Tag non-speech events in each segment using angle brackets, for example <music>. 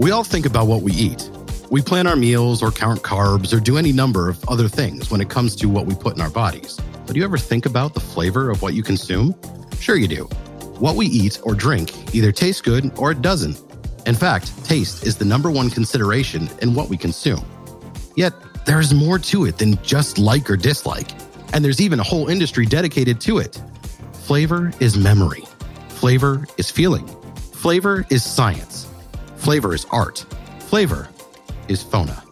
We all think about what we eat. We plan our meals or count carbs or do any number of other things when it comes to what we put in our bodies. But do you ever think about the flavor of what you consume? Sure, you do. What we eat or drink either tastes good or it doesn't. In fact, taste is the number one consideration in what we consume. Yet, there is more to it than just like or dislike, and there's even a whole industry dedicated to it. Flavor is memory, flavor is feeling, flavor is science, flavor is art, flavor is FONA.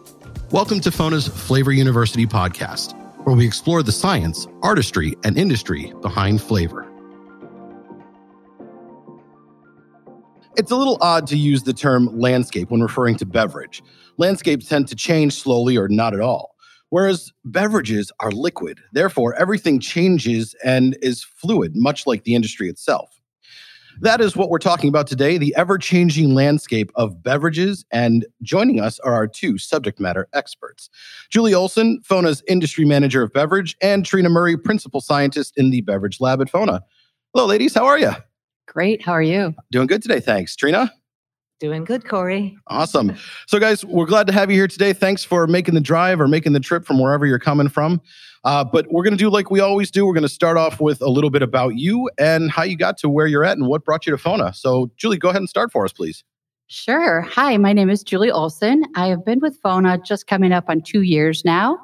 Welcome to FONA's Flavor University podcast, where we explore the science, artistry, and industry behind flavor. It's a little odd to use the term landscape when referring to beverage. Landscapes tend to change slowly or not at all, whereas beverages are liquid. Therefore, everything changes and is fluid, much like the industry itself. That is what we're talking about today the ever changing landscape of beverages. And joining us are our two subject matter experts Julie Olson, FONA's industry manager of beverage, and Trina Murray, principal scientist in the beverage lab at FONA. Hello, ladies. How are you? Great. How are you? Doing good today. Thanks. Trina? Doing good, Corey. Awesome. So, guys, we're glad to have you here today. Thanks for making the drive or making the trip from wherever you're coming from. Uh, but we're going to do like we always do. We're going to start off with a little bit about you and how you got to where you're at and what brought you to FONA. So, Julie, go ahead and start for us, please. Sure. Hi, my name is Julie Olson. I have been with FONA just coming up on two years now.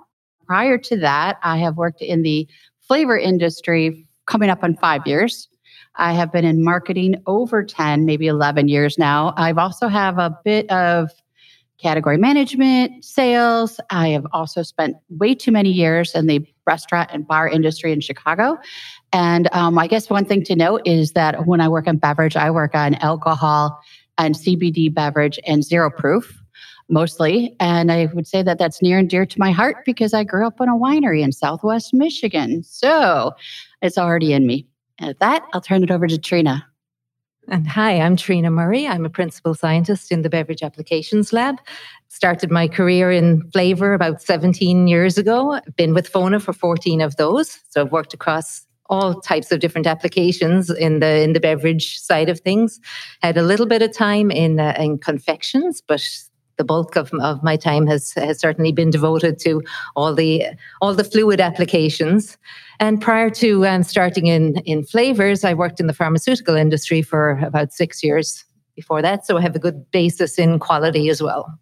Prior to that, I have worked in the flavor industry coming up on five years. I have been in marketing over 10, maybe 11 years now. I've also have a bit of category management, sales. I have also spent way too many years in the restaurant and bar industry in Chicago. And um, I guess one thing to note is that when I work on beverage, I work on alcohol and CBD beverage and zero proof mostly. And I would say that that's near and dear to my heart because I grew up in a winery in Southwest Michigan. So it's already in me. And with that, I'll turn it over to Trina. And hi, I'm Trina Murray. I'm a principal scientist in the Beverage Applications Lab. Started my career in flavor about 17 years ago. I've Been with FONA for 14 of those. So I've worked across all types of different applications in the in the beverage side of things. Had a little bit of time in uh, in confections, but the bulk of, of my time has has certainly been devoted to all the all the fluid applications. And prior to um, starting in in flavors, I worked in the pharmaceutical industry for about six years before that, so I have a good basis in quality as well.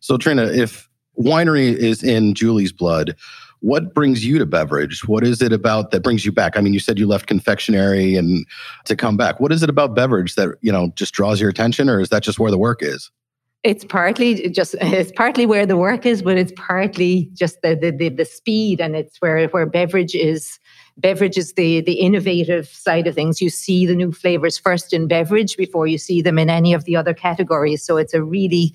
So Trina, if winery is in Julie's blood, what brings you to beverage? What is it about that brings you back? I mean, you said you left confectionery and to come back. What is it about beverage that you know just draws your attention, or is that just where the work is? It's partly just it's partly where the work is, but it's partly just the the, the, the speed, and it's where where beverage is beverage is the the innovative side of things you see the new flavors first in beverage before you see them in any of the other categories so it's a really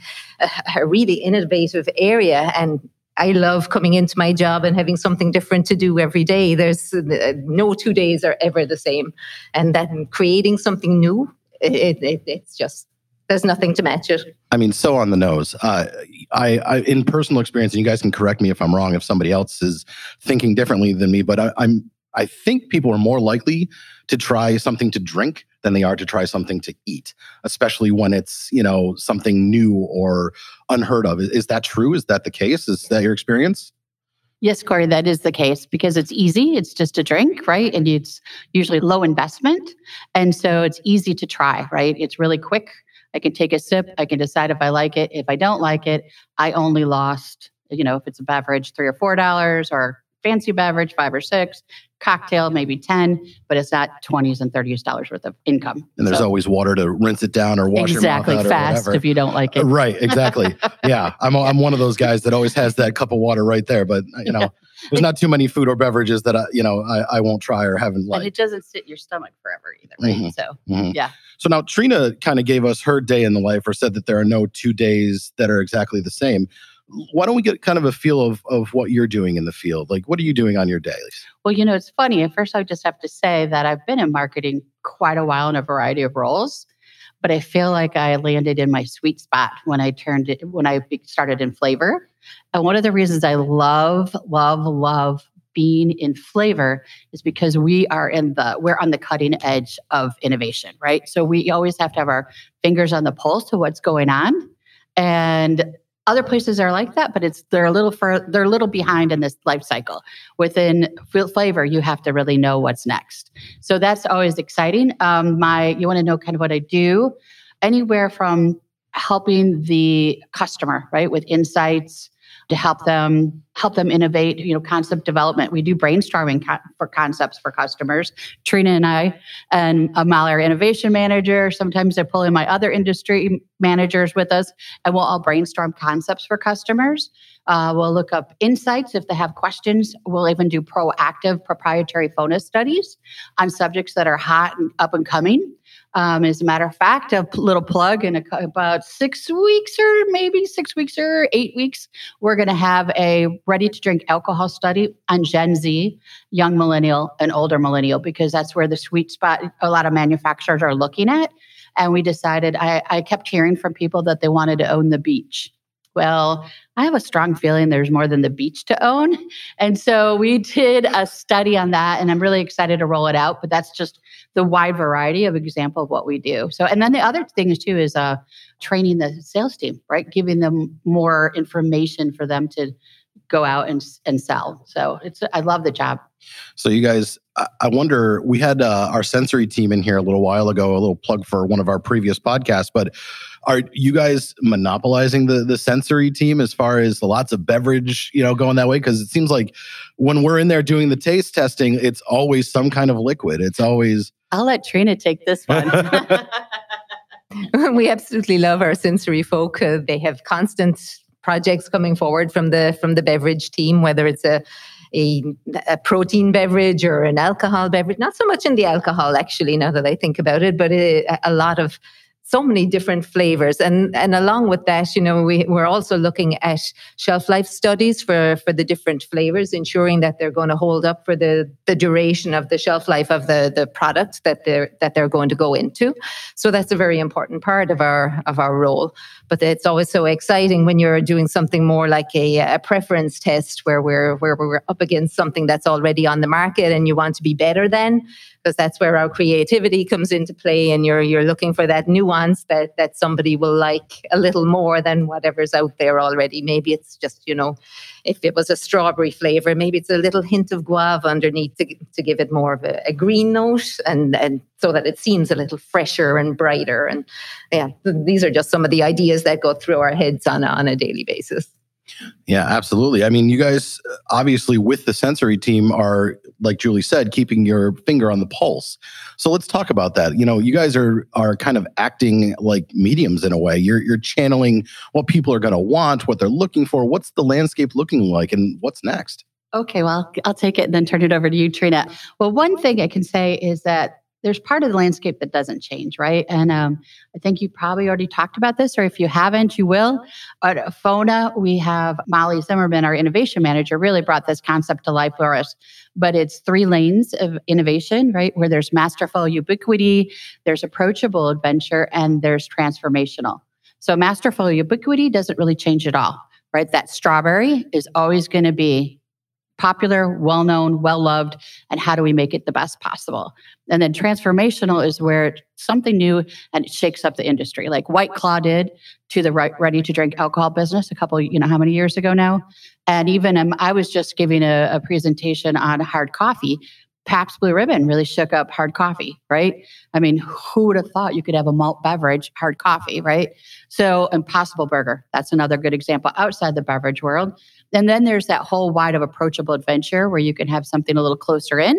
a, really innovative area and I love coming into my job and having something different to do every day. There's no two days are ever the same, and then creating something new, it, it, it's just there's nothing to match it. I mean, so on the nose. Uh, I, I, in personal experience, and you guys can correct me if I'm wrong, if somebody else is thinking differently than me, but I, I'm, I think people are more likely to try something to drink than they are to try something to eat, especially when it's you know something new or unheard of. Is, is that true? Is that the case? Is that your experience? Yes, Corey, that is the case because it's easy. It's just a drink, right? And it's usually low investment. And so it's easy to try, right? It's really quick. I can take a sip. I can decide if I like it. If I don't like it, I only lost, you know, if it's a beverage, three or four dollars, or fancy beverage, five or six, cocktail, maybe 10, but it's not 20s and 30s dollars worth of income. And there's so, always water to rinse it down or wash exactly your mouth out fast if you don't like it. Right, exactly. <laughs> yeah, I'm, I'm one of those guys that always has that cup of water right there, but you know, there's not too many food or beverages that I, you know, I, I won't try or haven't liked. And it doesn't sit in your stomach forever either, right? Mm-hmm. So, mm-hmm. yeah. So now Trina kind of gave us her day in the life, or said that there are no two days that are exactly the same. Why don't we get kind of a feel of of what you're doing in the field? Like, what are you doing on your days? Well, you know, it's funny. At first, I just have to say that I've been in marketing quite a while in a variety of roles but I feel like I landed in my sweet spot when I turned it when I started in flavor. And one of the reasons I love, love, love being in flavor is because we are in the we're on the cutting edge of innovation right so we always have to have our fingers on the pulse to what's going on And other places are like that, but it's they're a little they're a little behind in this life cycle. Within flavor, you have to really know what's next. So that's always exciting. Um, my you want to know kind of what I do, anywhere from helping the customer right with insights to help them help them innovate you know concept development. We do brainstorming co- for concepts for customers. Trina and i and Molly our innovation manager. Sometimes i pull in my other industry managers with us and we'll all brainstorm concepts for customers. Uh, we'll look up insights. If they have questions we'll even do proactive proprietary FONA studies on subjects that are hot and up and coming um, as a matter of fact, a little plug in a, about six weeks or maybe six weeks or eight weeks, we're going to have a ready to drink alcohol study on Gen Z, young millennial, and older millennial, because that's where the sweet spot a lot of manufacturers are looking at. And we decided, I, I kept hearing from people that they wanted to own the beach. Well, I have a strong feeling there's more than the beach to own. And so we did a study on that, and I'm really excited to roll it out. But that's just the wide variety of example of what we do. So, and then the other thing too is uh, training the sales team, right? Giving them more information for them to go out and and sell. So it's I love the job. So you guys, I wonder. We had uh, our sensory team in here a little while ago. A little plug for one of our previous podcasts, but are you guys monopolizing the the sensory team as far as the lots of beverage, you know, going that way? Because it seems like when we're in there doing the taste testing, it's always some kind of liquid. It's always. I'll let Trina take this one. <laughs> we absolutely love our sensory folk. Uh, they have constant projects coming forward from the from the beverage team, whether it's a a, a, protein beverage or an alcohol beverage. Not so much in the alcohol, actually, now that I think about it, but a, a lot of so many different flavors. And and along with that you know we, we're also looking at shelf life studies for for the different flavors ensuring that they're going to hold up for the the duration of the shelf life of the the product that they're that they're going to go into. So that's a very important part of our of our role. But it's always so exciting when you're doing something more like a, a preference test where we're where we're up against something that's already on the market and you want to be better than because that's where our creativity comes into play and you're you're looking for that nuance that that somebody will like a little more than whatever's out there already. Maybe it's just you know if it was a strawberry flavor maybe it's a little hint of guava underneath to, to give it more of a, a green note and and so that it seems a little fresher and brighter. And yeah these are just some of the ideas that go through our heads on on a daily basis yeah, absolutely. I mean, you guys uh, obviously with the sensory team are, like Julie said, keeping your finger on the pulse. So let's talk about that. You know, you guys are are kind of acting like mediums in a way. You're you're channeling what people are going to want, what they're looking for. What's the landscape looking like, and what's next? Okay, well, I'll take it and then turn it over to you, Trina. Well, one thing I can say is that there's part of the landscape that doesn't change, right? And um, I think you probably already talked about this, or if you haven't, you will. At FONA, we have Molly Zimmerman, our innovation manager, really brought this concept to life for us. But it's three lanes of innovation, right? Where there's masterful ubiquity, there's approachable adventure, and there's transformational. So masterful ubiquity doesn't really change at all, right? That strawberry is always going to be popular, well known, well loved, and how do we make it the best possible? And then transformational is where something new and it shakes up the industry, like White Claw did to the ready to drink alcohol business a couple, you know, how many years ago now? And even um, I was just giving a, a presentation on hard coffee. Pabst Blue Ribbon really shook up hard coffee, right? I mean, who would have thought you could have a malt beverage, hard coffee, right? So, Impossible Burger, that's another good example outside the beverage world. And then there's that whole wide of approachable adventure where you can have something a little closer in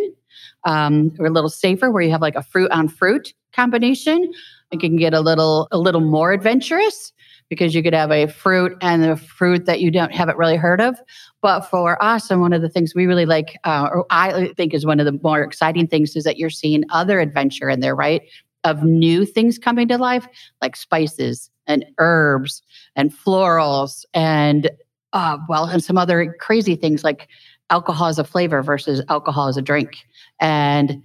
um, or a little safer where you have like a fruit on fruit combination. It can get a little a little more adventurous because you could have a fruit and a fruit that you don't haven't really heard of. But for us, and one of the things we really like, uh, or I think is one of the more exciting things, is that you're seeing other adventure in there, right? Of new things coming to life, like spices and herbs and florals and uh, well, and some other crazy things like alcohol as a flavor versus alcohol as a drink. And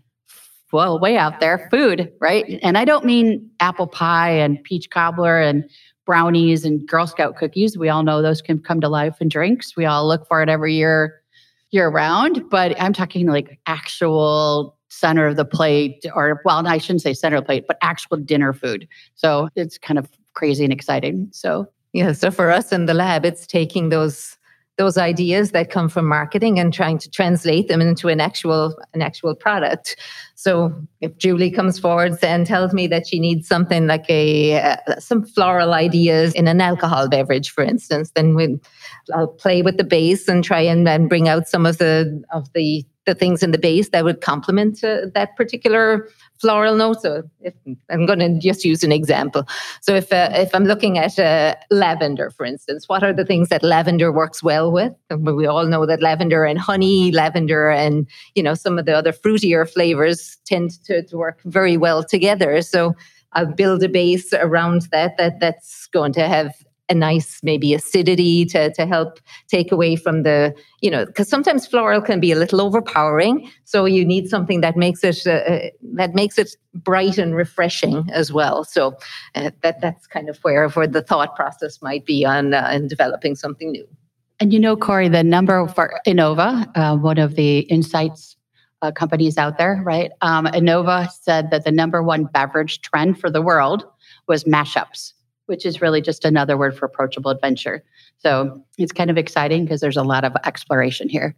well, way out there, food, right? And I don't mean apple pie and peach cobbler and brownies and Girl Scout cookies. We all know those can come to life in drinks. We all look for it every year, year round. But I'm talking like actual center of the plate, or well, I shouldn't say center of the plate, but actual dinner food. So it's kind of crazy and exciting. So Yeah. So for us in the lab, it's taking those those ideas that come from marketing and trying to translate them into an actual an actual product. So if Julie comes forward and tells me that she needs something like a uh, some floral ideas in an alcohol beverage, for instance, then we I'll play with the base and try and, and bring out some of the of the the things in the base that would complement uh, that particular floral note. So if, I'm going to just use an example. So if uh, if I'm looking at uh, lavender, for instance, what are the things that lavender works well with? We all know that lavender and honey, lavender and you know some of the other fruitier flavors tend to, to work very well together. So I'll build a base around that that that's going to have a nice maybe acidity to, to help take away from the you know because sometimes floral can be a little overpowering. So you need something that makes it uh, uh, that makes it bright and refreshing as well. So uh, that that's kind of where where the thought process might be on uh, in developing something new. And you know corey the number for innova uh, one of the insights uh, companies out there right? Um, innova said that the number one beverage trend for the world was mashups which is really just another word for approachable adventure. So it's kind of exciting because there's a lot of exploration here.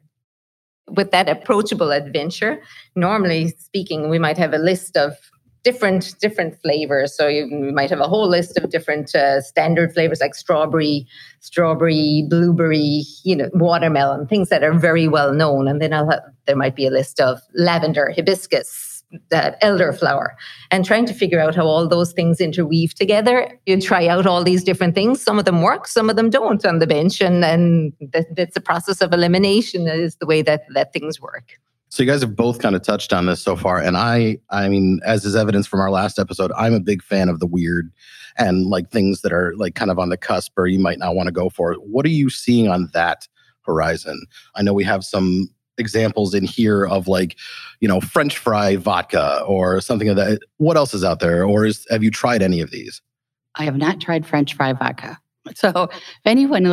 With that approachable adventure, normally speaking, we might have a list of different different flavors. So you might have a whole list of different uh, standard flavors like strawberry, strawberry, blueberry, you know, watermelon, things that are very well known. And then have, there might be a list of lavender, hibiscus, that elderflower and trying to figure out how all those things interweave together. You try out all these different things. Some of them work, some of them don't on the bench. And then that's a process of elimination is the way that, that things work. So you guys have both kind of touched on this so far. And I, I mean, as is evidence from our last episode, I'm a big fan of the weird and like things that are like kind of on the cusp or you might not want to go for. What are you seeing on that horizon? I know we have some examples in here of like, you know, French fry vodka or something of that. What else is out there? Or is, have you tried any of these? I have not tried French fry vodka. So, if anyone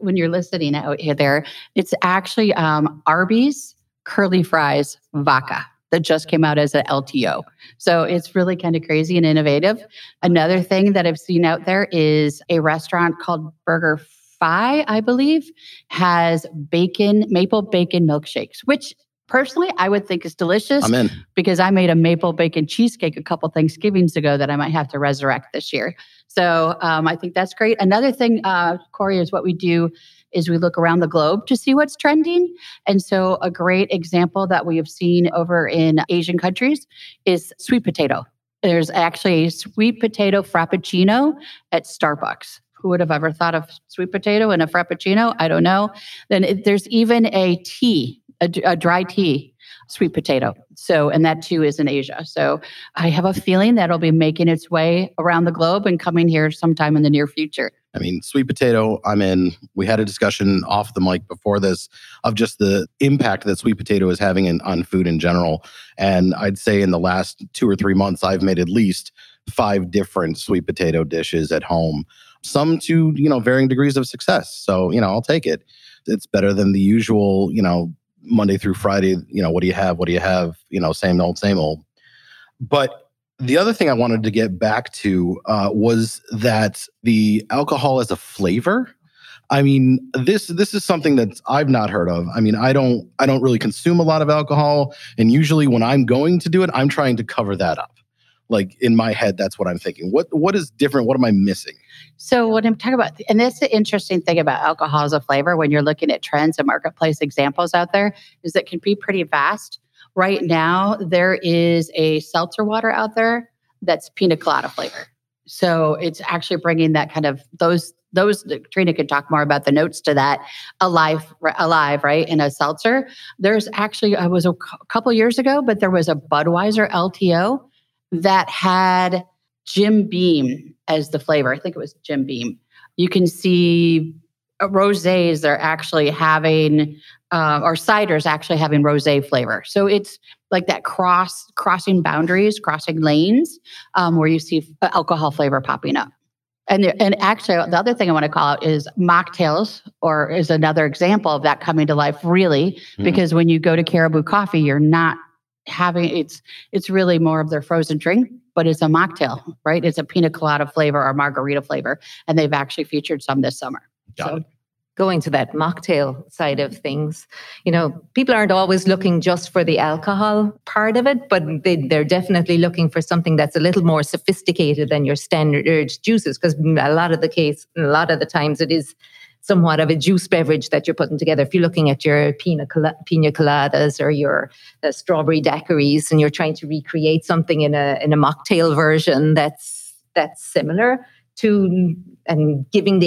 when you're listening out here, there, it's actually um, Arby's curly fries vodka that just came out as an LTO. So it's really kind of crazy and innovative. Another thing that I've seen out there is a restaurant called Burger Fi, I believe, has bacon, maple bacon milkshakes, which personally I would think is delicious. I'm in. Because I made a maple bacon cheesecake a couple Thanksgivings ago that I might have to resurrect this year. So um, I think that's great. Another thing, uh, Corey, is what we do is we look around the globe to see what's trending. And so a great example that we have seen over in Asian countries is sweet potato. There's actually a sweet potato frappuccino at Starbucks who would have ever thought of sweet potato in a frappuccino? I don't know. Then it, there's even a tea, a, a dry tea, sweet potato. So, and that too is in Asia. So, I have a feeling that'll be making its way around the globe and coming here sometime in the near future. I mean, sweet potato, I'm in. We had a discussion off the mic before this of just the impact that sweet potato is having in, on food in general. And I'd say in the last two or three months, I've made at least five different sweet potato dishes at home some to, you know, varying degrees of success. So, you know, I'll take it. It's better than the usual, you know, Monday through Friday, you know, what do you have? What do you have? You know, same old, same old. But the other thing I wanted to get back to uh, was that the alcohol as a flavor. I mean, this this is something that I've not heard of. I mean, I don't I don't really consume a lot of alcohol, and usually when I'm going to do it, I'm trying to cover that up like in my head that's what i'm thinking. What what is different? What am i missing? So what i'm talking about and that's the interesting thing about alcohol as a flavor when you're looking at trends and marketplace examples out there is that can be pretty vast. Right now there is a seltzer water out there that's pina colada flavor. So it's actually bringing that kind of those those Trina could talk more about the notes to that alive alive right in a seltzer. There's actually I was a couple years ago but there was a Budweiser LTO that had Jim Beam as the flavor. I think it was Jim Beam. You can see uh, rosés are actually having uh, or ciders actually having rosé flavor. So it's like that cross crossing boundaries, crossing lanes, um, where you see uh, alcohol flavor popping up. And there, and actually, the other thing I want to call out is mocktails, or is another example of that coming to life. Really, mm-hmm. because when you go to Caribou Coffee, you're not having it's it's really more of their frozen drink but it's a mocktail, right? It's a pina colada flavor or margarita flavor. And they've actually featured some this summer. Got so, it. going to that mocktail side of things, you know, people aren't always looking just for the alcohol part of it, but they, they're definitely looking for something that's a little more sophisticated than your standard juices. Because a lot of the case, a lot of the times, it is somewhat of a juice beverage that you're putting together. If you're looking at your pina, col- pina coladas or your uh, strawberry daiquiris, and you're trying to recreate something in a in a mocktail version that's that's similar to and giving the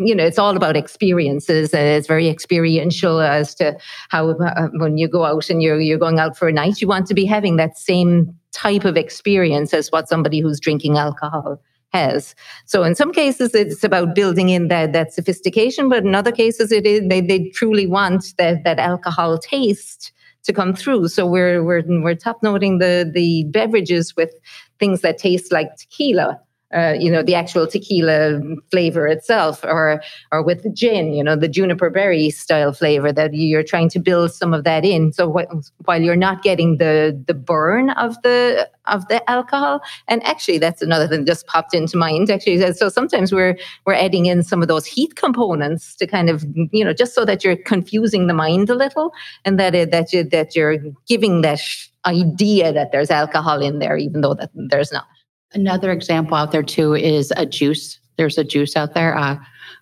you know it's all about experiences and it's very experiential as to how uh, when you go out and you're you're going out for a night you want to be having that same type of experience as what somebody who's drinking alcohol has. So in some cases it's about building in that that sophistication, but in other cases it is they, they truly want that that alcohol taste to come through. So we're we're we're top noting the the beverages with things that taste like tequila uh, you know, the actual tequila flavor itself, or or with the gin, you know, the juniper berry style flavor that you're trying to build some of that in. So wh- while you're not getting the the burn of the of the alcohol, and actually that's another thing just popped into mind. Actually, so sometimes we're we're adding in some of those heat components to kind of you know just so that you're confusing the mind a little, and that it, that you that you're giving that idea that there's alcohol in there, even though that there's not. Another example out there too is a juice. There's a juice out there uh,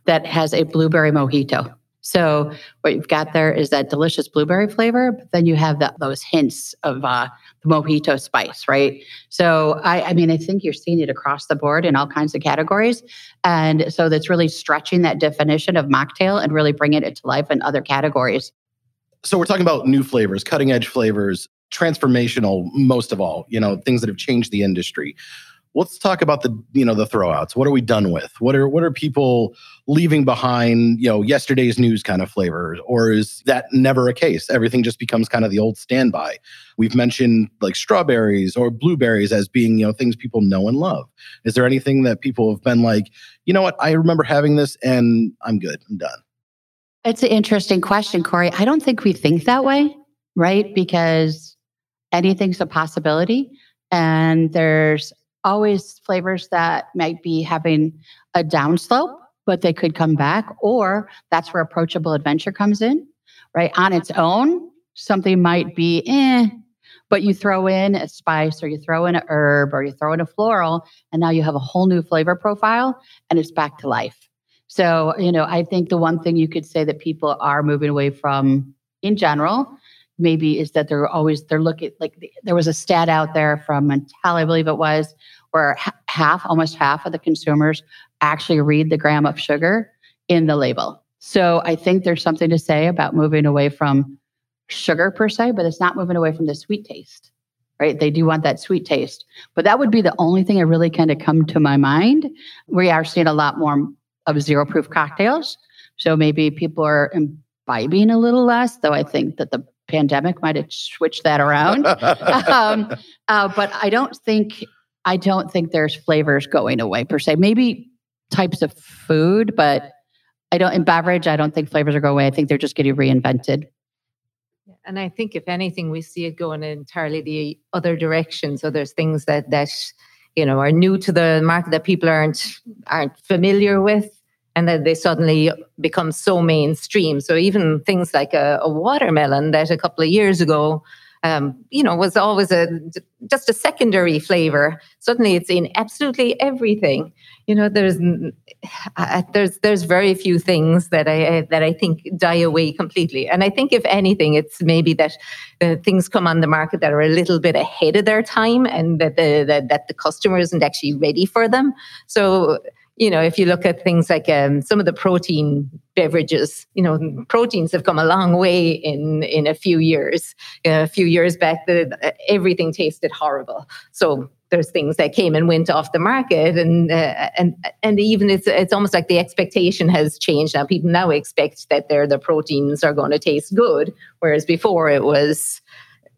that has a blueberry mojito. So what you've got there is that delicious blueberry flavor, but then you have the, those hints of uh, the mojito spice, right? So I, I mean, I think you're seeing it across the board in all kinds of categories, and so that's really stretching that definition of mocktail and really bringing it to life in other categories. So we're talking about new flavors, cutting edge flavors, transformational most of all, you know, things that have changed the industry let's talk about the you know the throwouts. What are we done with? What are what are people leaving behind you know yesterday's news kind of flavors or is that never a case? Everything just becomes kind of the old standby. We've mentioned like strawberries or blueberries as being you know things people know and love. Is there anything that people have been like you know what? I remember having this and i'm good. I'm done. It's an interesting question corey. I don't think we think that way right? Because anything's a possibility and there's always flavors that might be having a downslope, but they could come back, or that's where approachable adventure comes in, right? On its own, something might be eh, but you throw in a spice or you throw in a herb or you throw in a floral, and now you have a whole new flavor profile and it's back to life. So, you know, I think the one thing you could say that people are moving away from in general maybe is that they're always they're looking like there was a stat out there from Mintel, I believe it was, where half, almost half of the consumers actually read the gram of sugar in the label. So I think there's something to say about moving away from sugar per se, but it's not moving away from the sweet taste, right? They do want that sweet taste. But that would be the only thing that really kind of come to my mind. We are seeing a lot more of zero proof cocktails. So maybe people are imbibing a little less, though I think that the pandemic might have switched that around. <laughs> um, uh, but I don't think I don't think there's flavors going away per se. Maybe types of food, but I don't in beverage. I don't think flavors are going away. I think they're just getting reinvented. And I think if anything, we see it going entirely the other direction. So there's things that that you know are new to the market that people aren't aren't familiar with and then they suddenly become so mainstream. So even things like a, a watermelon that a couple of years ago, um, you know, was always a just a secondary flavor. Suddenly, it's in absolutely everything. You know, there's uh, there's there's very few things that I that I think die away completely. And I think if anything, it's maybe that uh, things come on the market that are a little bit ahead of their time, and that the that, that the customer isn't actually ready for them. So you know, if you look at things like um, some of the protein beverages, you know, proteins have come a long way in in a few years. Uh, a few years back, the, uh, everything tasted horrible. So there's things that came and went off the market, and uh, and and even it's it's almost like the expectation has changed now. People now expect that their the proteins are going to taste good, whereas before it was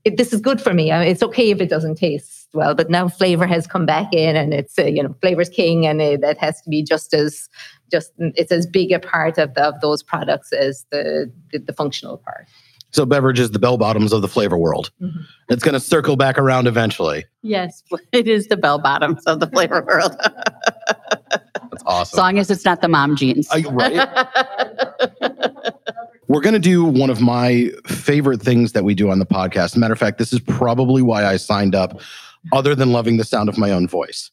this is good for me. It's okay if it doesn't taste well, but now flavor has come back in, and it's uh, you know flavor's king, and it, that has to be just as just it's as big a part of, the, of those products as the, the, the functional part. So beverage is the bell bottoms of the flavor world. Mhm. It's going to circle back around eventually. Yes, <laughs> it is the bell bottoms of the flavor world. <laughs> That's awesome. as awesome. long as it's not the mom jeans. I- right? <laughs> We're going to do one of my favorite things that we do on the podcast. Matter of fact, this is probably why I signed up, other than loving the sound of my own voice.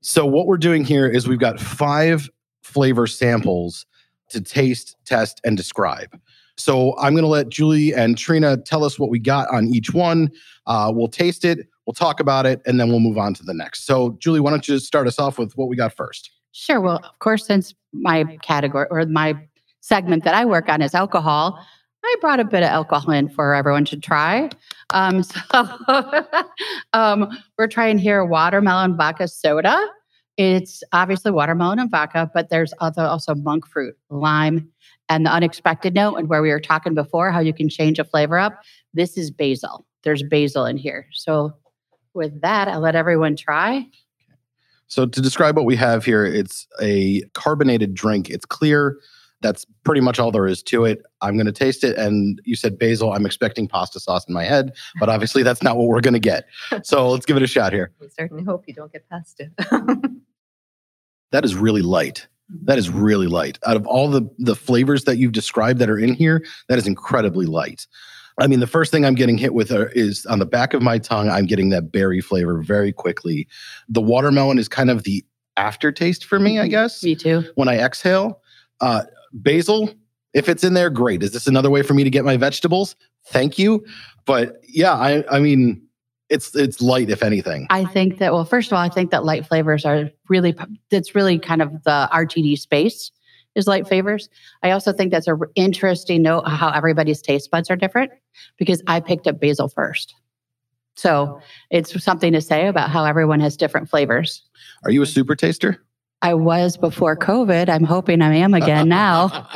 So, what we're doing here is we've got five flavor samples to taste, test, and describe. So, I'm going to let Julie and Trina tell us what we got on each one. Uh, we'll taste it, we'll talk about it, and then we'll move on to the next. So, Julie, why don't you start us off with what we got first? Sure. Well, of course, since my category or my segment that I work on is alcohol, I brought a bit of alcohol in for everyone to try. Um, <laughs> so um, we're trying here watermelon vodka soda. It's obviously watermelon and vodka, but there's other also monk fruit, lime, and the unexpected note. And where we were talking before, how you can change a flavor up. This is basil. There's basil in here. So with that, I'll let everyone try. So to describe what we have here, it's a carbonated drink. It's clear. That's pretty much all there is to it. I'm going to taste it. And you said basil. I'm expecting pasta sauce in my head, but obviously that's not what we're going to get. So <laughs> let's give it a shot here. We certainly hope you don't get past it. <laughs> That is really light. That is really light. Out of all the the flavors that you've described that are in here, that is incredibly light. I mean, the first thing I'm getting hit with are, is on the back of my tongue. I'm getting that berry flavor very quickly. The watermelon is kind of the aftertaste for me, I guess. Me too. when I exhale. Uh, basil, if it's in there, great. Is this another way for me to get my vegetables? Thank you. But yeah, I, I mean, it's it's light, if anything. I think that well, first of all, I think that light flavors are really that's really kind of the RTD space is light flavors. I also think that's an interesting note how everybody's taste buds are different because I picked up basil first. So it's something to say about how everyone has different flavors. Are you a super taster? I was before COVID. I'm hoping I am again <laughs> now.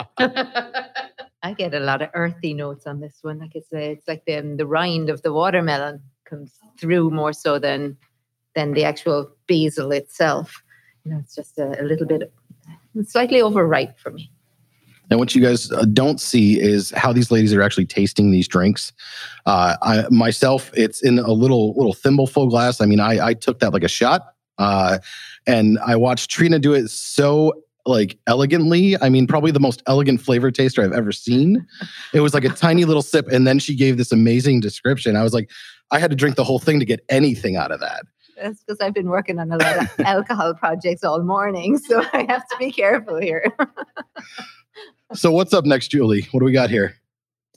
I get a lot of earthy notes on this one. Like it's, a, it's like the the rind of the watermelon comes through more so than than the actual basil itself. You know, it's just a, a little bit slightly overripe for me. And what you guys uh, don't see is how these ladies are actually tasting these drinks. Uh, I myself, it's in a little little thimbleful glass. I mean, I I took that like a shot, uh, and I watched Trina do it so like elegantly. I mean, probably the most elegant flavor taster I've ever seen. It was like a tiny little sip, and then she gave this amazing description. I was like, I had to drink the whole thing to get anything out of that. That's because I've been working on a lot of <laughs> alcohol projects all morning, so <laughs> I have to be careful here. So what's up next, Julie? What do we got here?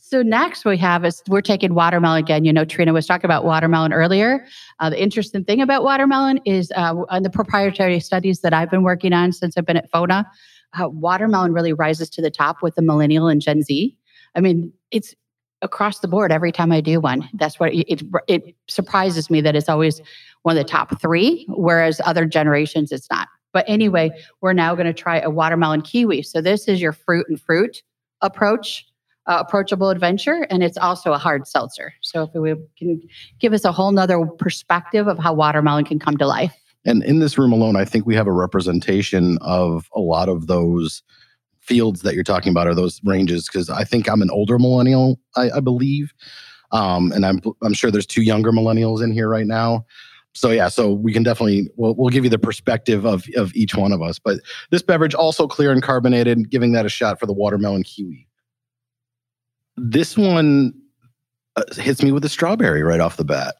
So next we have is we're taking watermelon again. You know, Trina was talking about watermelon earlier. Uh, the interesting thing about watermelon is uh, on the proprietary studies that I've been working on since I've been at FONA, uh, watermelon really rises to the top with the millennial and Gen Z. I mean, it's across the board every time I do one. That's what it, it, it surprises me that it's always one of the top three, whereas other generations it's not. But anyway, we're now going to try a watermelon kiwi. So this is your fruit and fruit approach uh, approachable adventure and it's also a hard seltzer so if we can give us a whole nother perspective of how watermelon can come to life And in this room alone, I think we have a representation of a lot of those fields that you're talking about, or those ranges. Because I think I'm an older millennial, I, I believe, um, and I'm I'm sure there's two younger millennials in here right now. So yeah, so we can definitely we'll, we'll give you the perspective of of each one of us. But this beverage also clear and carbonated, giving that a shot for the watermelon kiwi. This one uh, hits me with a strawberry right off the bat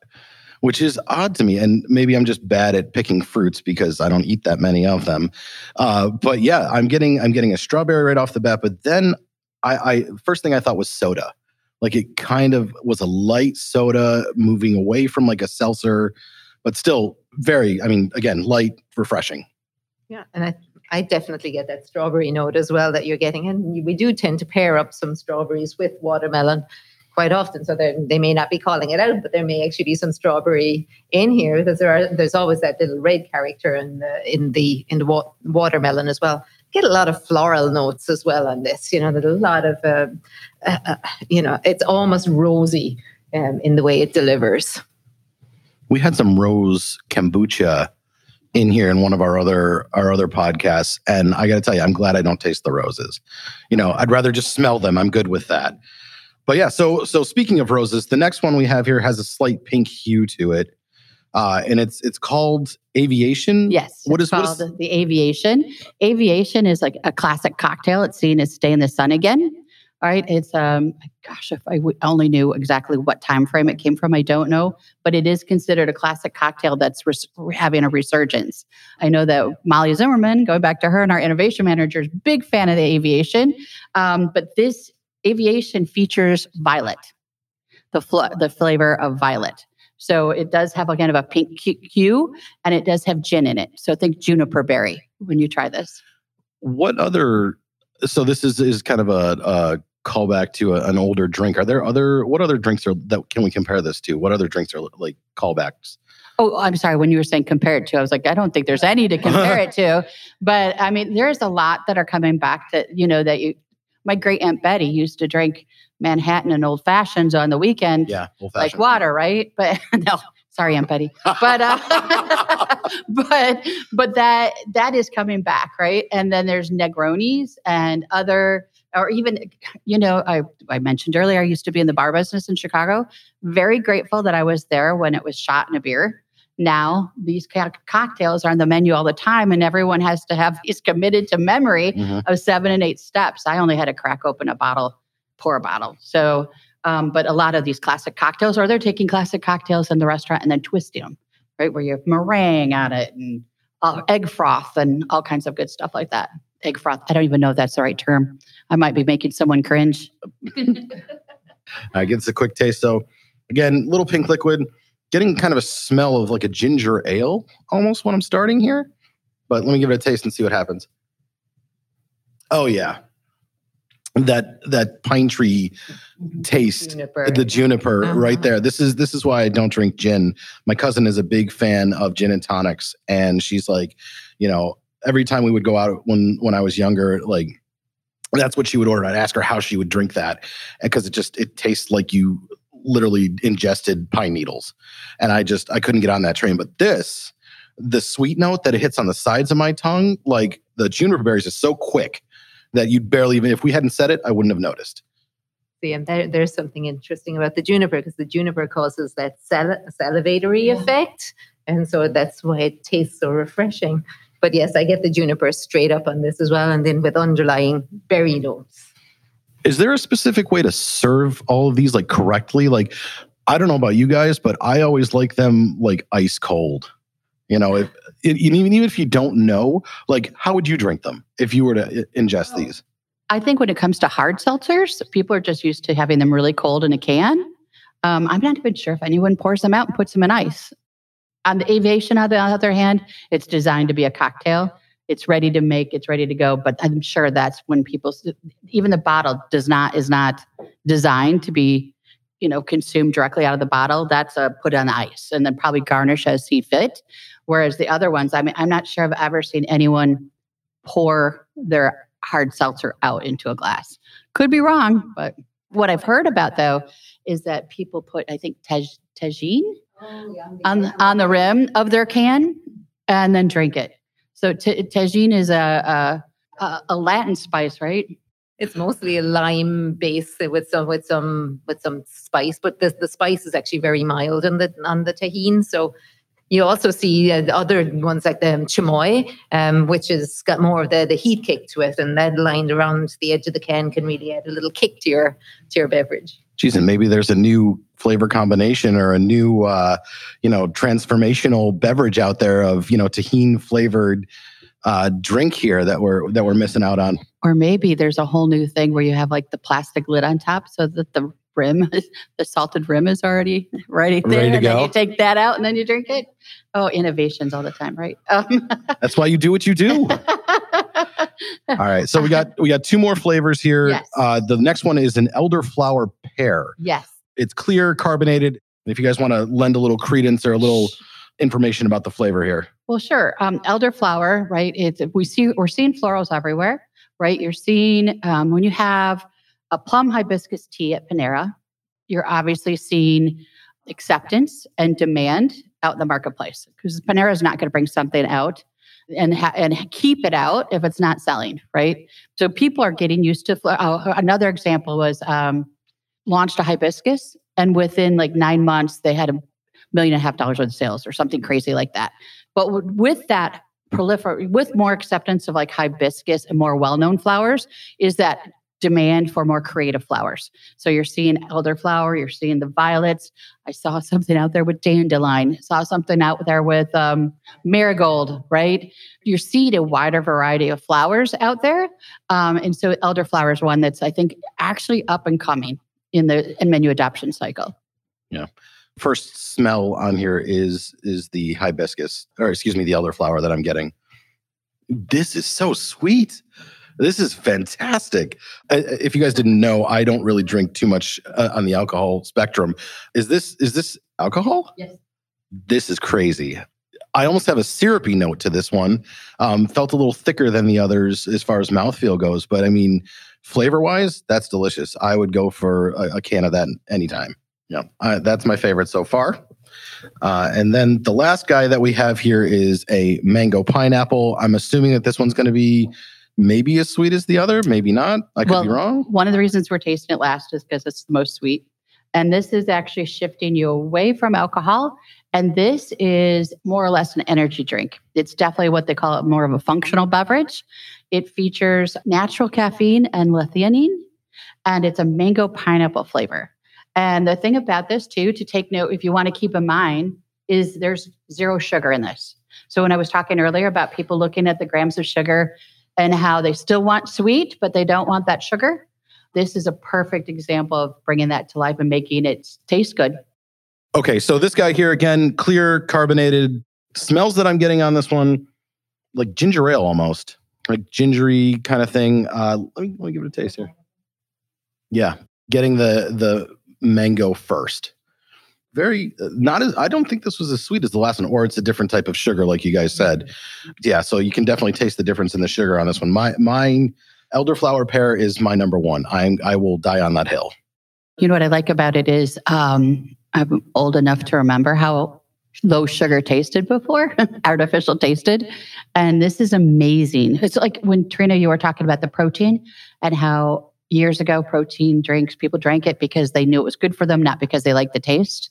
which is odd to me. And maybe I'm just bad at picking fruits because I don't eat that many of them. Uh, but yeah, I'm getting I'm getting a strawberry right off the bat. But then I, I first thing I thought was soda. Like it kind of was a light soda moving away from like a seltzer, but still very, I mean, again, light, refreshing. Yeah, and I I definitely get that strawberry note as well that you're getting, and we do tend to pair up some strawberries with watermelon quite often. So they may not be calling it out, but there may actually be some strawberry in here because there are there's always that little red character in the in the in the wa- watermelon as well. Get a lot of floral notes as well on this. You know, there's a lot of uh, uh, uh, you know, it's almost rosy um, in the way it delivers. We had some rose kombucha in here in one of our other our other podcasts, and I got to tell you, I'm glad I don't taste the roses. You know, I'd rather just smell them. I'm good with that. But yeah, so so speaking of roses, the next one we have here has a slight pink hue to it. Uh, and it's it's called aviation. Yes. What is, called is- the aviation? Aviation is like a classic cocktail. It's seen as stay in the sun again. All right. It's um gosh, if I w- only knew exactly what time frame it came from, I don't know. But it is considered a classic cocktail that's res- having a resurgence. I know that Molly Zimmerman, going back to her and our innovation manager, is big fan of the aviation. Um, but this aviation features violet, the fl- the flavor of violet. So it does have a kind of a pink hu- hue, and it does have gin in it. So think juniper berry when you try this. What other? So this is is kind of a, a callback to a, an older drink. Are there other? What other drinks are that can we compare this to? What other drinks are like callbacks? Oh, I'm sorry. When you were saying compare it to, I was like, I don't think there's any to compare it to. <laughs> But I mean, there's a lot that are coming back that you know that you. My great aunt Betty used to drink Manhattan and old fashions on the weekend, Yeah, old like water, right? But <laughs> no, sorry, I'm Betty. But uh, <laughs> but but that that is coming back, right? And then there's Negronis and other, or even you know, I I mentioned earlier, I used to be in the bar business in Chicago. Very grateful that I was there when it was shot in a beer. Now these co- cocktails are on the menu all the time, and everyone has to have is committed to memory Mhm. of seven and eight steps. I only had to crack open a bottle, pour a bottle. So, um, but a lot of these classic cocktails, or they're taking classic cocktails in the restaurant and then twisting them, right? Where you have meringue on it and uh, egg froth and all kinds of good stuff like that. Egg froth. I don't even know if that's the right term. I might be making someone cringe. <laughs> All right, gives a quick taste. So again, little pink liquid, getting kind of a smell of like a ginger ale almost when I'm starting here. But let me give it a taste and see what happens. Oh yeah. That that pine tree taste, Juniper. the juniper right Uh-huh. there. This is this is why I don't drink gin. My cousin is a big fan of gin and tonics, and she's like, you know, every time we would go out when when I was younger, like that's what she would order. I'd ask her how she would drink that because it just it tastes like you literally ingested pine needles, and I just I couldn't get on that train. But this, the sweet note that it hits on the sides of my tongue, like the juniper berries, is so quick that you'd barely even if we hadn't said it, I wouldn't have noticed. See, and there, there's something interesting about the juniper because the juniper causes that sal- salivatory Yeah. effect. And so that's why it tastes so refreshing. But yes, I get the juniper straight up on this as well. And then with underlying berry notes. Is there a specific way to serve all of these like correctly? Like, I don't know about you guys, but I always like them like ice cold. You know, if it, even even if you don't know, like, how would you drink them if you were to ingest these? I think when it comes to hard seltzers, people are just used to having them really cold in a can. Um, I'm not even sure if anyone pours them out and puts them in ice. On the aviation, on the other hand, it's designed to be a cocktail. It's ready to make. It's ready to go. But I'm sure that's when people, even the bottle does not is not designed to be, you know, consumed directly out of the bottle. That's a put on ice and then probably garnish as see fit. Whereas the other ones, I mean, I'm not sure I've ever seen anyone pour their hard seltzer out into a glass. Could be wrong, but what I've heard about though is that people put, I think, taj- on on the rim of their can and then drink it. So t- is a, a a- a Latin spice, right? It's mostly a lime base with some with some with some spice, but the the spice is actually very mild on the on the Tajín. So you also see uh, other ones like the chamoy, um, which has got more of the the heat kick to it, and that lined around the edge of the can can really add a little kick to your to your beverage. Geez, and maybe there's a new flavor combination or a new, uh, you know, transformational beverage out there of you know Tajín flavored uh, drink here that we're that we're missing out on. Or maybe there's a whole new thing where you have like the plastic lid on top so that the rim, <laughs> the salted rim is already ready there. Ready to go. you take that out and then you drink it. Oh, innovations all the time, right? Um, <laughs> That's why you do what you do. <laughs> All right, so we got we got two more flavors here. Yes. Uh, the next one is an elderflower pear. yes. It's clear, carbonated. If you guys want to lend a little credence or a little information about the flavor here, Well, sure. Um, elderflower, right? It's we see we're seeing florals everywhere, right? You're seeing um, when you have a plum hibiscus tea at Panera, you're obviously seeing acceptance and demand out in the marketplace because Panera is not going to bring something out and ha- and keep it out if it's not selling, right? So people are getting used to. Oh, another example was um, launched a hibiscus, and within like nine months, they had a million and a half dollars of sales or something crazy like that. But w- with that prolifer with more acceptance of like hibiscus and more well-known flowers, is that demand for more creative flowers. So you're seeing elderflower, you're seeing the violets. I saw something out there with dandelion, saw something out there with um, marigold, right? You're seeing a wider variety of flowers out there. Um, and so elderflower is one that's, I think, actually up and coming in the in menu adoption cycle. Yeah. First smell on here is is the hibiscus, or excuse me, the elderflower that I'm getting. This is so sweet. This is fantastic. If you guys didn't know, I don't really drink too much uh, on the alcohol spectrum. Is this is this alcohol? Yes. This is crazy. I almost have a syrupy note to this one. Um, felt a little thicker than the others as far as mouthfeel goes, but I mean, flavor wise, that's delicious. I would go for a, a can of that anytime. Yeah, uh, that's my favorite so far. Uh, and then the last guy that we have here is a mango pineapple. I'm assuming that this one's going to be maybe as sweet as the other, maybe not. I could Well, be wrong. One of the reasons we're tasting it last is because it's the most sweet. And this is actually shifting you away from alcohol. And this is more or less an energy drink. It's definitely what they call it more of a functional beverage. It features natural caffeine and L-theanine, and it's a mango pineapple flavor. And the thing about this, too, to take note, if you want to keep in mind, is there's zero sugar in this. So when I was talking earlier about people looking at the grams of sugar and how they still want sweet, but they don't want that sugar. This is a perfect example of bringing that to life and making it taste good. Okay, so this guy here again, clear, carbonated. Smells that I'm getting on this one, like ginger ale almost, like gingery kind of thing. Uh, let me, let me give it a taste here. Yeah, getting the the mango first. Very uh, not as I don't think this was as sweet as the last one, or it's a different type of sugar, like you guys said. Yeah, so you can definitely taste the difference in the sugar on this one. My mine elderflower pear is my number one. I'm I will die on that hill. You know what I like about it is um, I'm old enough to remember how low sugar tasted before, <laughs> artificial tasted. And this is amazing. It's like when Trina, you were talking about the protein and how years ago protein drinks, people drank it because they knew it was good for them, not because they liked the taste.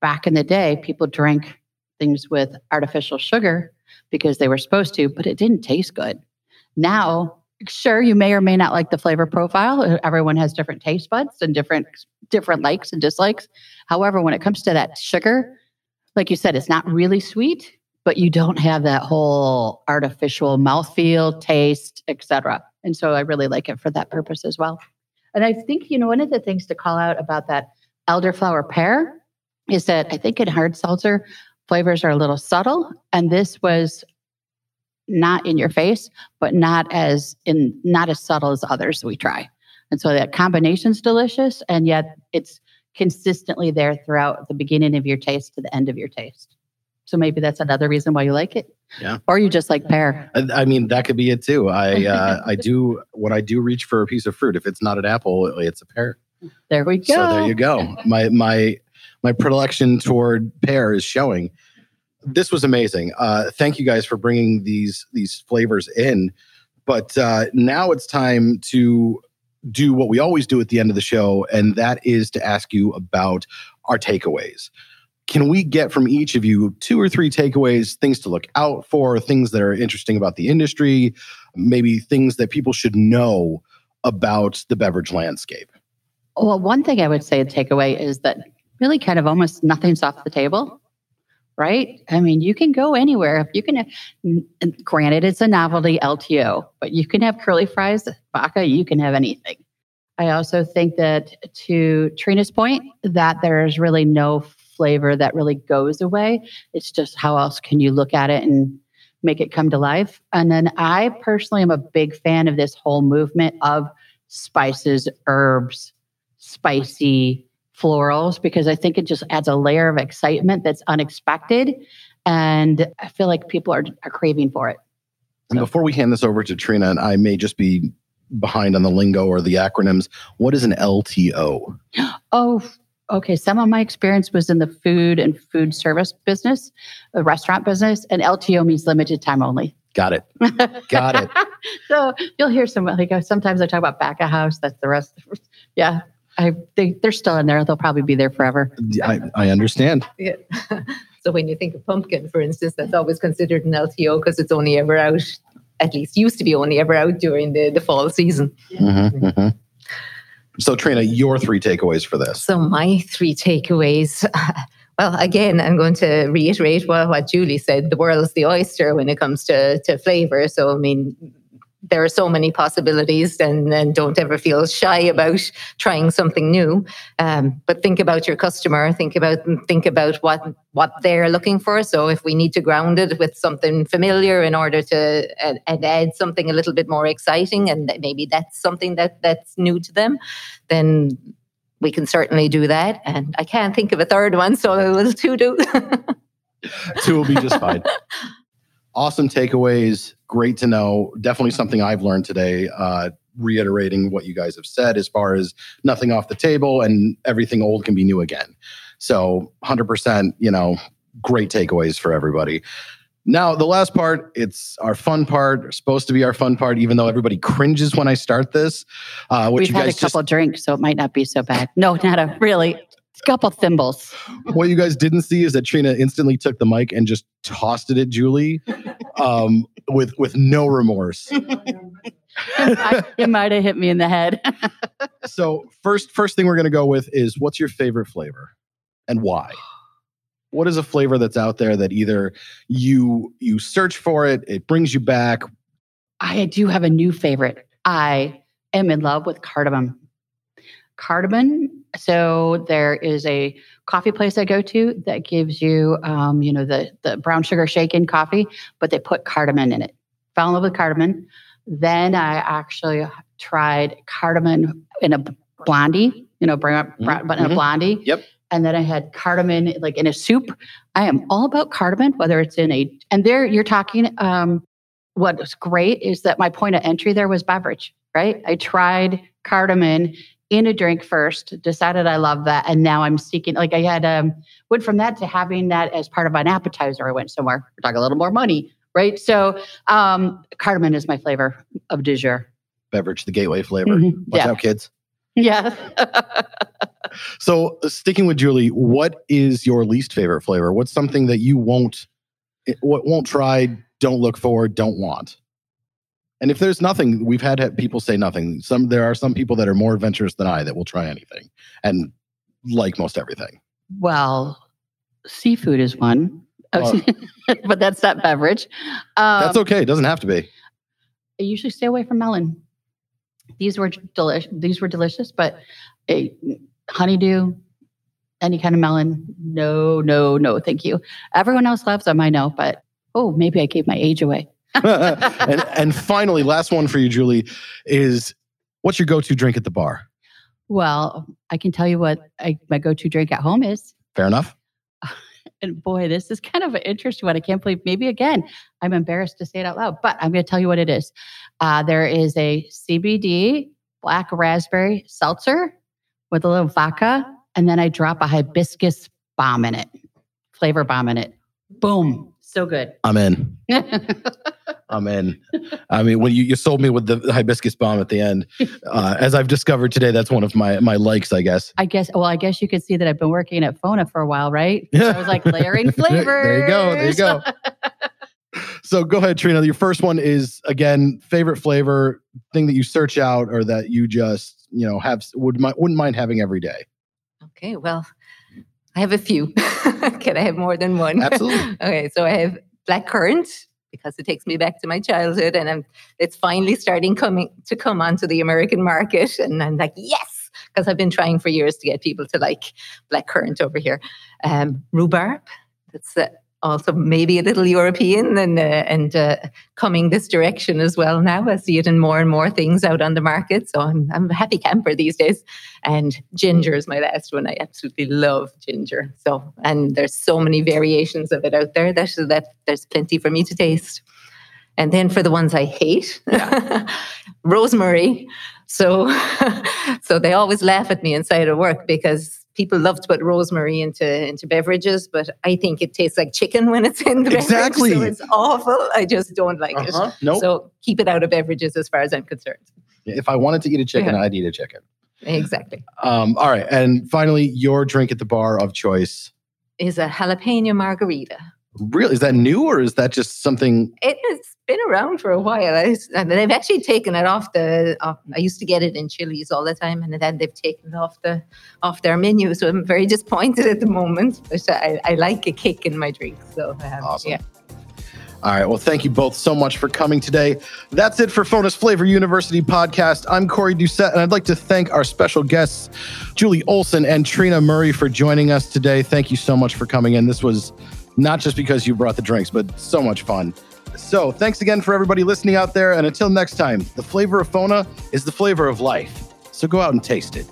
Back in the day, people drank things with artificial sugar because they were supposed to, but it didn't taste good. Now, sure, you may or may not like the flavor profile. Uh, everyone has different taste buds and different different likes and dislikes. However, when it comes to that sugar, like you said, it's not really sweet, but you don't have that whole artificial mouthfeel, taste, etc. And so I really like it for that purpose as well. And I think, you know, one of the things to call out about that elderflower pear is that I think in hard seltzer, flavors are a little subtle. And this was not in your face, but not as in not as subtle as others we try. And so that combination's delicious, and yet it's consistently there throughout the beginning of your taste to the end of your taste. So maybe that's another reason why you like it. Yeah. Or you just like pear. I, I mean, that could be it too. I <laughs> uh, I do when I do reach for a piece of fruit. If it's not an apple, it's a pear. There we go. So there you go. My my my predilection toward pear is showing. This was amazing. Uh, thank you guys for bringing these these flavors in. But uh, now it's time to do what we always do at the end of the show, and that is to ask you about our takeaways. Can we get from each of you two or three takeaways, things to look out for, things that are interesting about the industry, maybe things that people should know about the beverage landscape? Well, one thing I would say a takeaway is that really kind of almost nothing's off the table, right? I mean, you can go anywhere. You can, have, granted, it's a novelty LTO, but you can have curly fries, vodka, you can have anything. I also think that to Trina's point, that there's really no flavor that really goes away. It's just how else can you look at it and make it come to life? And then I personally am a big fan of this whole movement of spices, herbs, spicy florals, because I think it just adds a layer of excitement that's unexpected. And I feel like people are, are craving for it. And before we hand this over to Trina, and I may just be behind on the lingo or the acronyms, what is an LTO? Oh, okay. Some of my experience was in the food and food service business, the restaurant business, and LTO means limited time only. Got it. <laughs> Got it. so you'll hear some like uh, sometimes I talk about back of house. That's the rest. Yeah, I they, they're still in there. They'll probably be there forever. I, I understand. Yeah. <laughs> so when you think of pumpkin, for instance, that's always considered an LTO because it's only ever out, at least used to be only ever out during the, the fall season. Mhm, mhm. So, Trina, your three takeaways for this. So my three takeaways. <laughs> Well, again, I'm going to reiterate what, what Julie said. The world's the oyster when it comes to, to flavor. So, I mean, there are so many possibilities and, and don't ever feel shy about trying something new. Um, but think about your customer, think about think about what what they're looking for. So if we need to ground it with something familiar in order to uh, and add something a little bit more exciting, and maybe that's something that that's new to them, then we can certainly do that. And I can't think of a third one, so it was two do. <laughs> Two will be just fine. <laughs> awesome takeaways. Great to know. Definitely something I've learned today. Uh, reiterating what you guys have said as far as nothing off the table and everything old can be new again. So 100%, you know, great takeaways for everybody. Now, the last part, it's our fun part, supposed to be our fun part, even though everybody cringes when I start this. Uh, which We've you had a guys just couple drinks, so it might not be so bad. No, not a really. A couple <laughs> thimbles. what you guys didn't see is that Trina instantly took the mic and just tossed it at Julie um, with with no remorse. I- <laughs> it might have hit me in the head. <laughs> So first first thing we're gonna go with is what's your favorite flavor and why? What is a flavor that's out there that either you you search for it, it brings you back? I do have a new favorite. I am in love with cardamom. Cardamom. So there is a coffee place I go to that gives you, um, you know, the the brown sugar shake shaken coffee, but they put cardamom in it. Fell in love with cardamom. Then I actually tried cardamom in a blondie, you know, bring up, Mhm, but in a blondie. Yep. And then I had cardamom like in a soup. I am all about cardamom, whether it's in a and there you're talking. Um, what was great is that my point of entry there was beverage, right? I tried cardamom in a drink first, decided I love that, and now I'm seeking. Like I had um, went from that to having that as part of an appetizer. I went somewhere. We're talking a little more money, right? So um, cardamom is my flavor of du jour. Beverage, the gateway flavor. Mhm. Watch Yeah, out, kids. yeah. <laughs> So uh, sticking with Julie, what is your least favorite flavor? What's something that you won't what won't try, don't look for, don't want? And if there's nothing, we've had people say nothing. Some there are some people that are more adventurous than I that will try anything and like most everything. well, seafood is one, Oh. <laughs> but that's not beverage. Um, That's okay. It doesn't have to be. I usually stay away from melon. These were delicious. These were delicious, but a honeydew, any kind of melon, no, no, no, thank you. Everyone else loves them, I know, but oh, maybe I gave my age away. <laughs> and and finally, last one for you, Julie, is what's your go-to drink at the bar? Well, I can tell you what I, my go-to drink at home is. Fair enough. <laughs> And boy, this is kind of an interesting one. I can't believe. Maybe again, I'm embarrassed to say it out loud, but I'm going to tell you what it is. Uh, there is a CBD black raspberry seltzer with a little vodka, and then I drop a hibiscus bomb in it, flavor bomb in it. Boom, so good. I'm in. <laughs> I'm in. I mean, when you, you sold me with the hibiscus bomb at the end, uh, as I've discovered today, that's one of my my likes, I guess. I guess. Well, I guess you could see that I've been working at Fona for a while, right? So I was like layering flavors. <laughs> there you go. There you go. <laughs> so go ahead, Trina. Your first one is again favorite flavor thing that you search out or that you just you know have would mi- wouldn't mind having every day. Okay, well, I have a few. <laughs> Can I have more than one? Absolutely. okay, so I have black currant because it takes me back to my childhood, and I'm, it's finally starting coming to come onto the American market, and I'm like, yes, because I've been trying for years to get people to like black currant over here. Um, rhubarb, that's uh, also maybe a little European and uh, and uh, coming this direction as well now. I see it in more and more things out on the market, so I'm I'm a happy camper these days. And ginger is my last one. I absolutely love ginger. So and there's so many variations of it out there that that there's plenty for me to taste. And then for the ones I hate, <laughs> rosemary. So <laughs> so they always laugh at me inside of work because people love to put rosemary into into beverages, but I think it tastes like chicken when it's in the Exactly. beverage. So it's awful. I just don't like it. Uh-huh. Nope. So keep it out of beverages as far as I'm concerned. if I wanted to eat a chicken, Yeah. I'd eat a chicken. Exactly. Um, all right. And finally, your drink at the bar of choice. Is a jalapeno margarita. Really? Is that new or is that just something? It has been around for a while. I, and they've actually taken it off the. Off, I used to get it in Chili's all the time, and then they've taken it off the off their menu. So I'm very disappointed at the moment. But I, I like a kick in my drink. So um, Awesome. yeah. All right. Well, thank you both so much for coming today. That's it for Fona's Flavor University podcast. I'm Corey Doucette, and I'd like to thank our special guests, Julie Olson and Trina Murray, for joining us today. Thank you so much for coming in. This was not just because you brought the drinks, but so much fun. So, thanks again for everybody listening out there. And until next time, the flavor of Fona is the flavor of life. So go out and taste it.